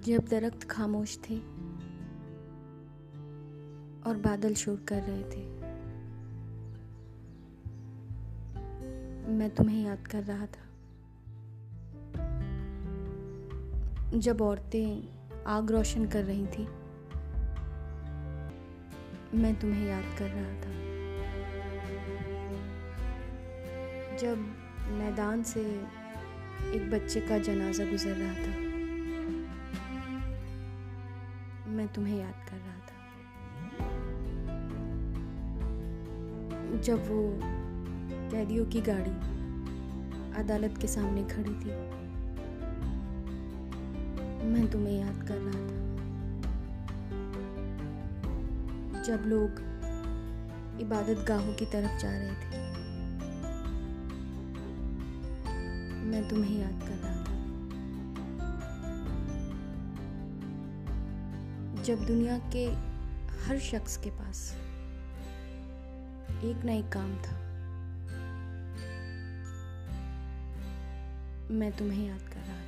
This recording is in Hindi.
जब दरख्त खामोश थे और बादल शोर कर रहे थे। मैं तुम्हें याद कर रहा था। जब औरतें आग रोशन कर रही थी, मैं तुम्हें याद कर रहा था। जब मैदान से एक बच्चे का जनाजा गुजर रहा था मैं तुम्हें याद कर रहा था। जब वो कैदियों की गाड़ी अदालत के सामने खड़ी थी, मैं तुम्हें याद कर रहा था। जब लोग इबादत गाहों की तरफ़ जा रहे थे, मैं तुम्हें याद कर रहा था। जब दुनिया के हर शख्स के पास एक ना एक काम था, मैं तुम्हें याद कर रहा